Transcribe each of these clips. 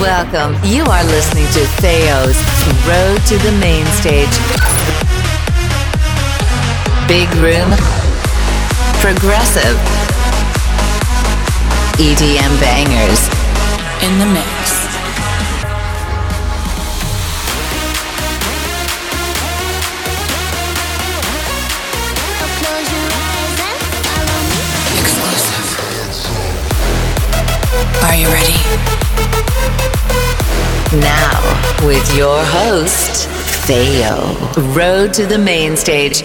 Welcome. You are listening to Theo's Road to the Main Stage. Big Room. Progressive. EDM bangers. In the mix. Are you ready? Now, with your host, Theo. Road to the main stage.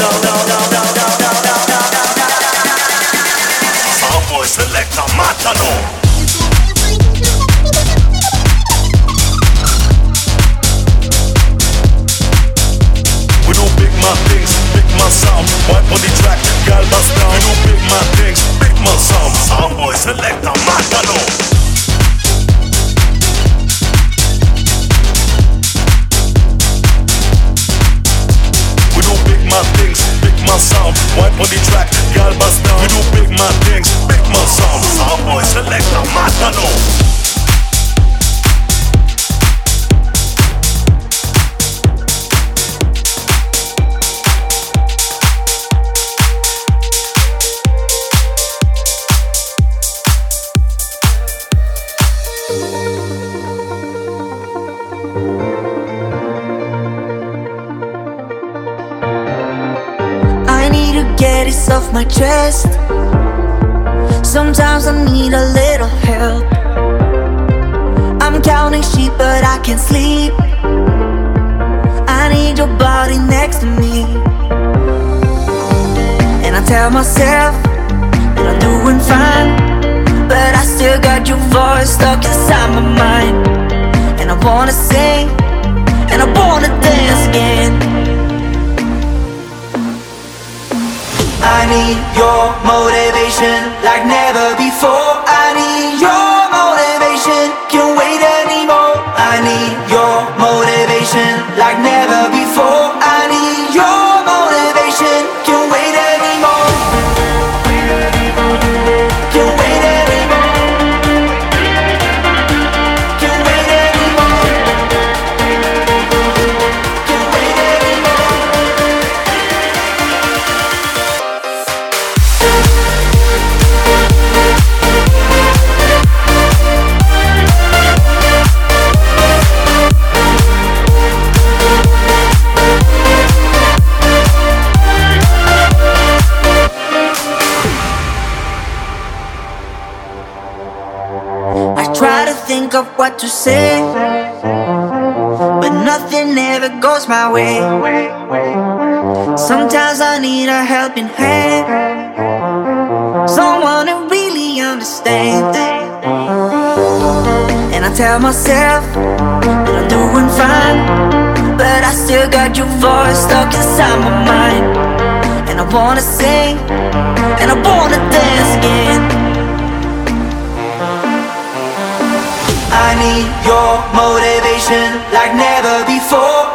We do mátalo. my things, big my sound. Wipe on the track, gal bust down. We do big my things, big my sound. Our boy, select a matano. my chest. Sometimes I need a little help. I'm counting sheep, but I can't sleep. I need your body next to me. And I tell myself that I'm doing fine, but I still got your voice stuck inside my mind. And I wanna sing, and I wanna dance again. I need your motivation like never before. I what to say, but nothing ever goes my way. Sometimes I need a helping hand, someone who really understands. And I tell myself that I'm doing fine, but I still got your voice stuck inside my mind. And I wanna sing, and I wanna dance again. I need your motivation like never before.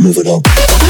move it up.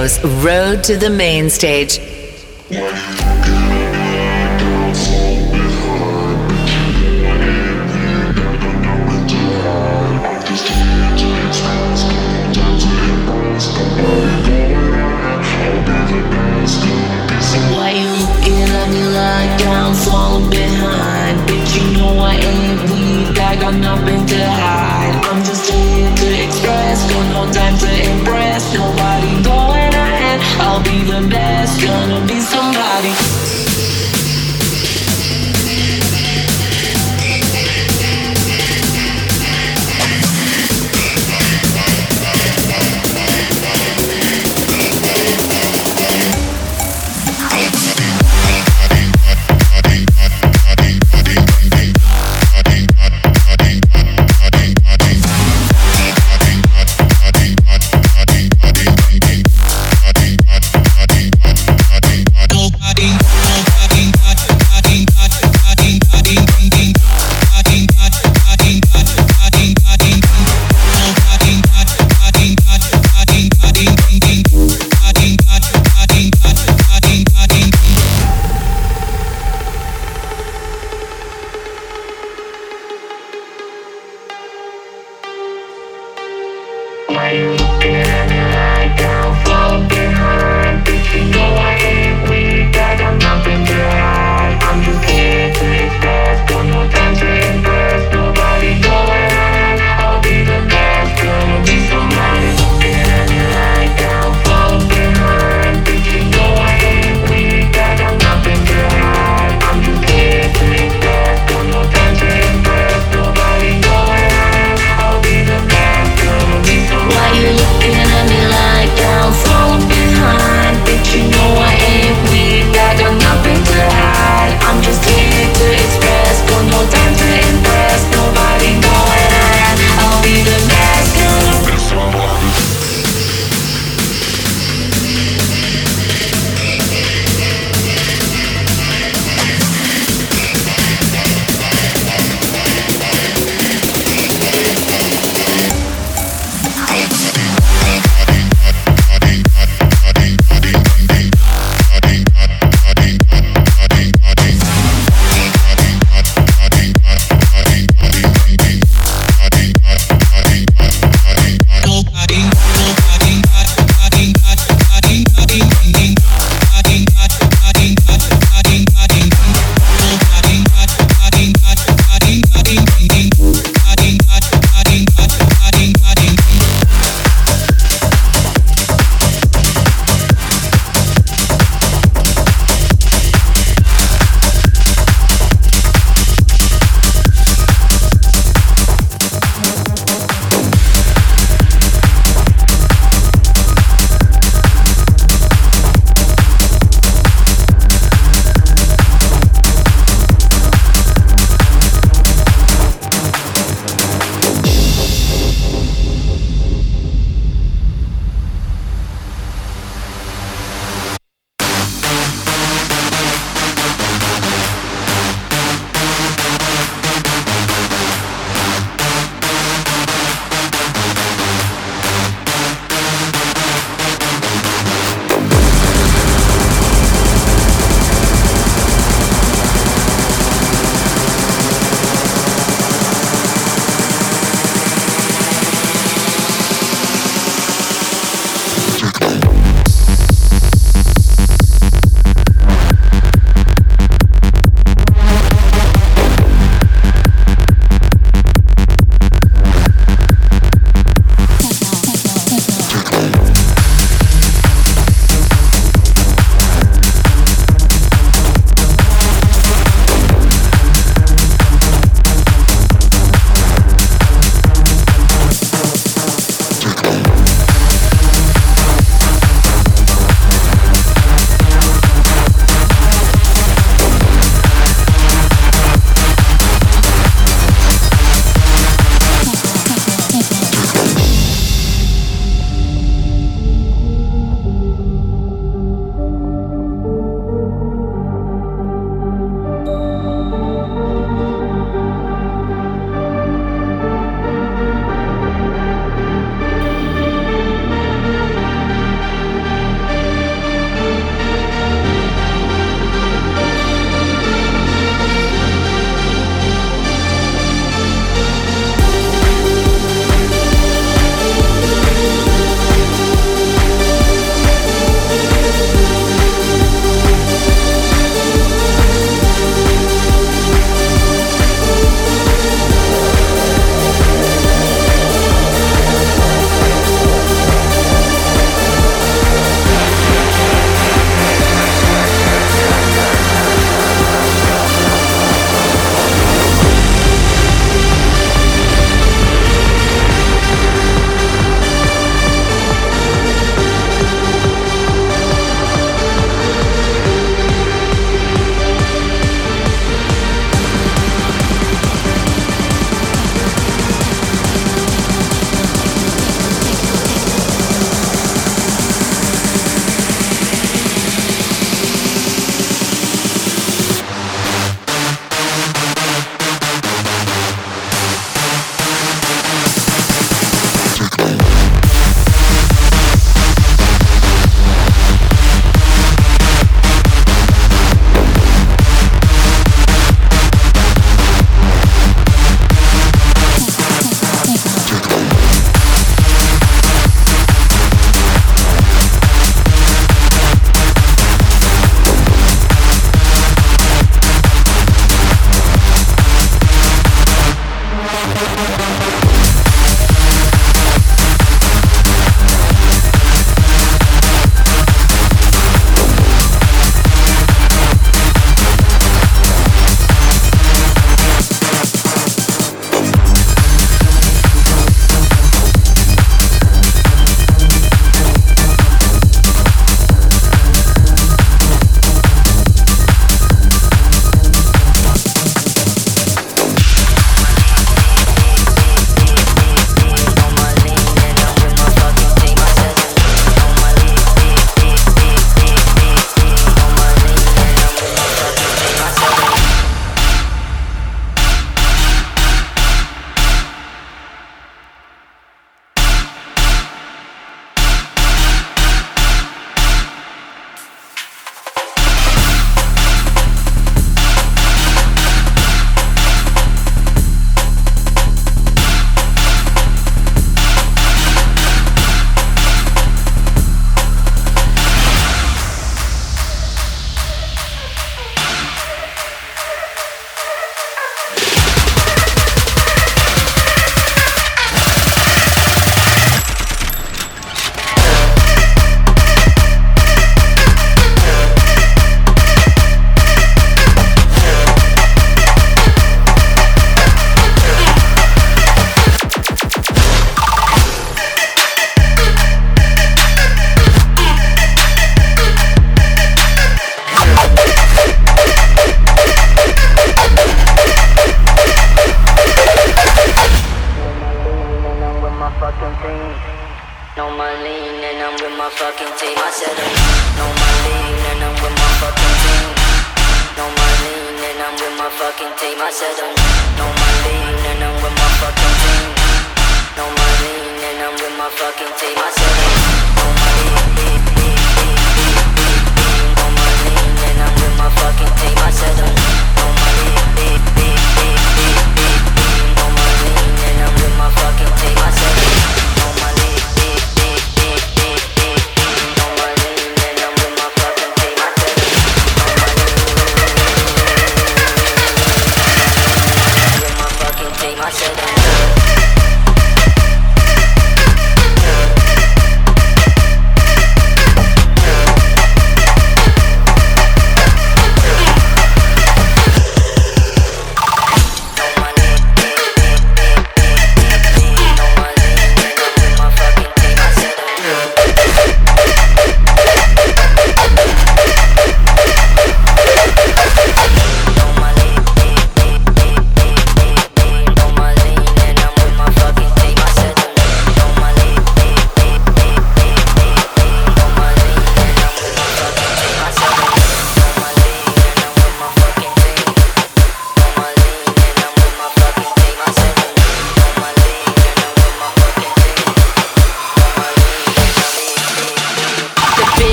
Theo's Road to the Main Stage.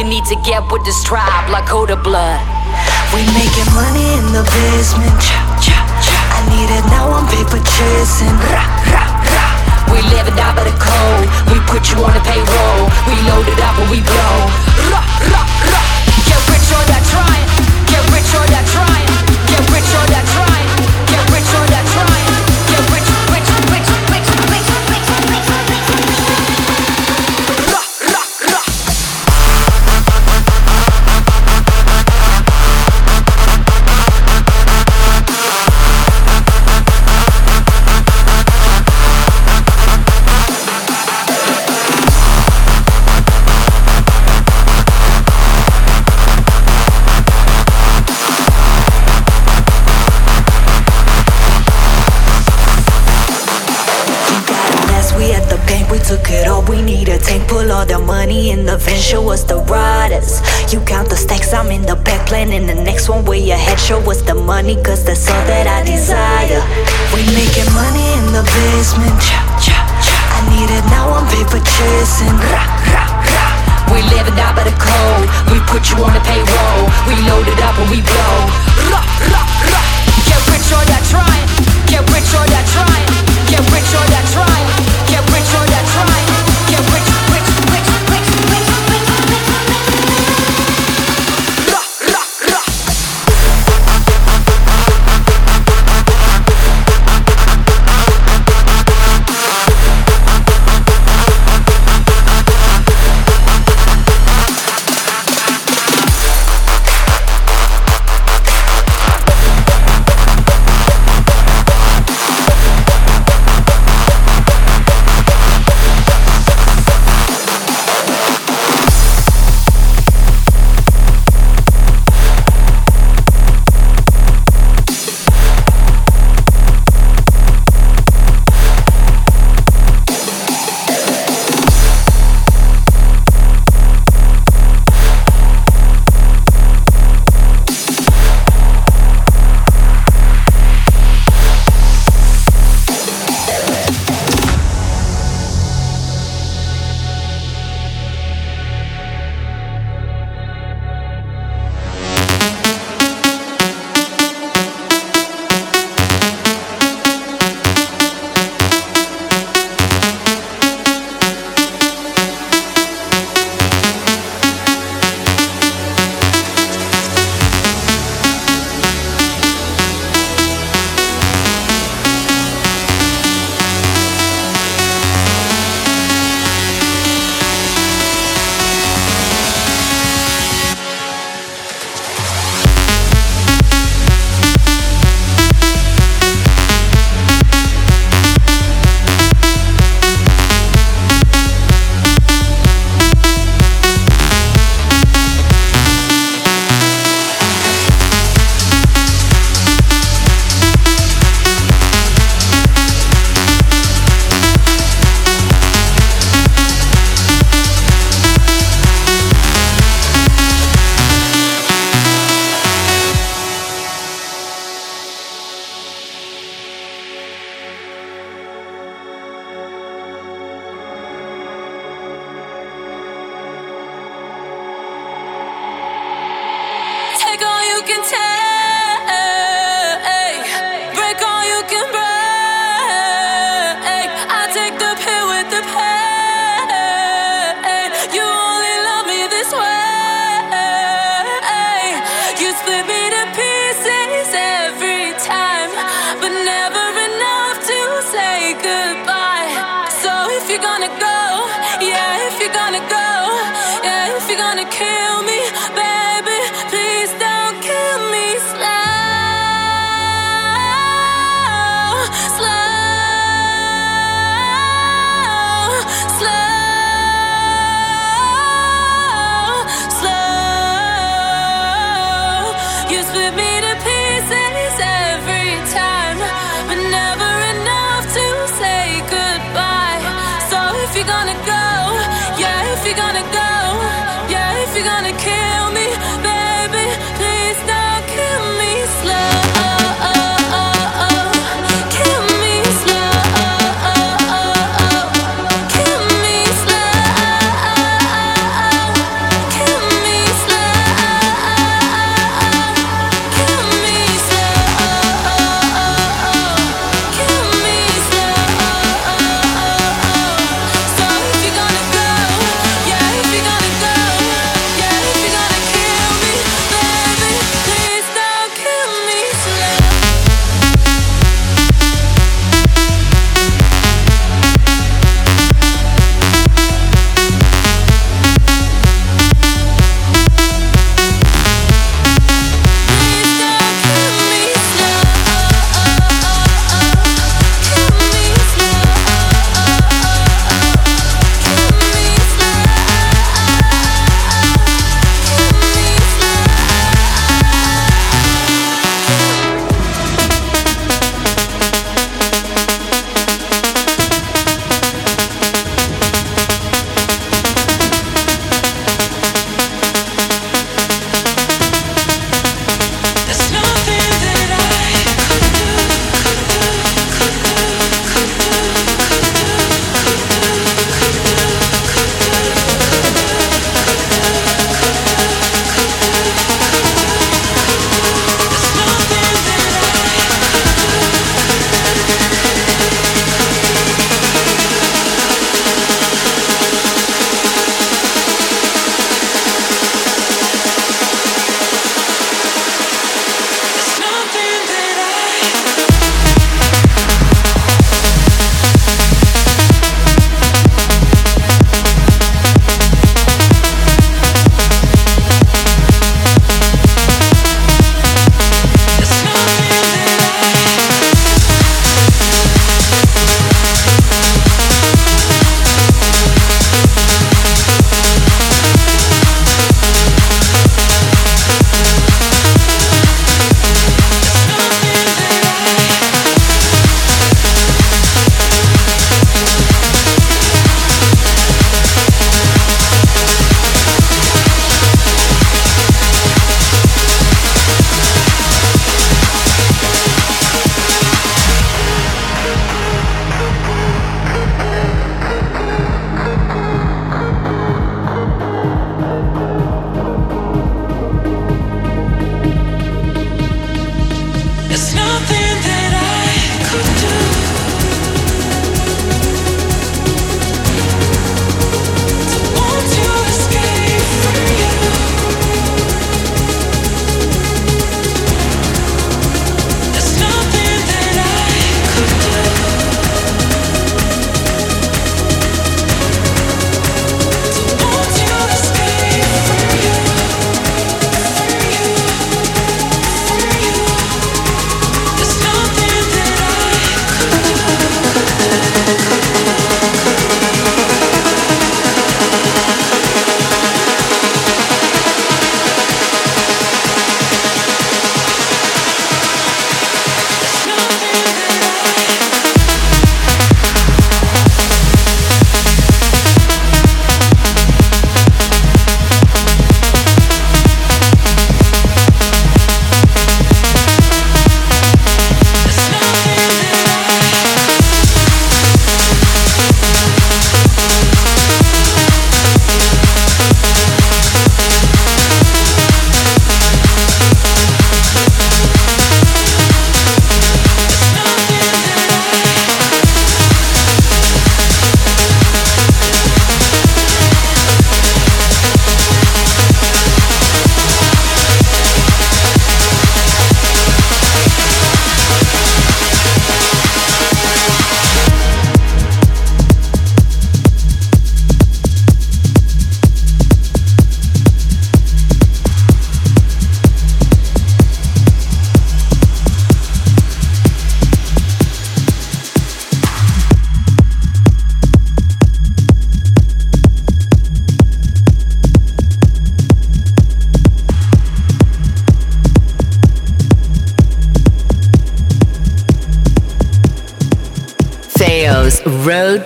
You need to get with this tribe like Blood. You're gonna kill me, baby, please don't kill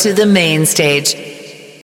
to the Main Stage.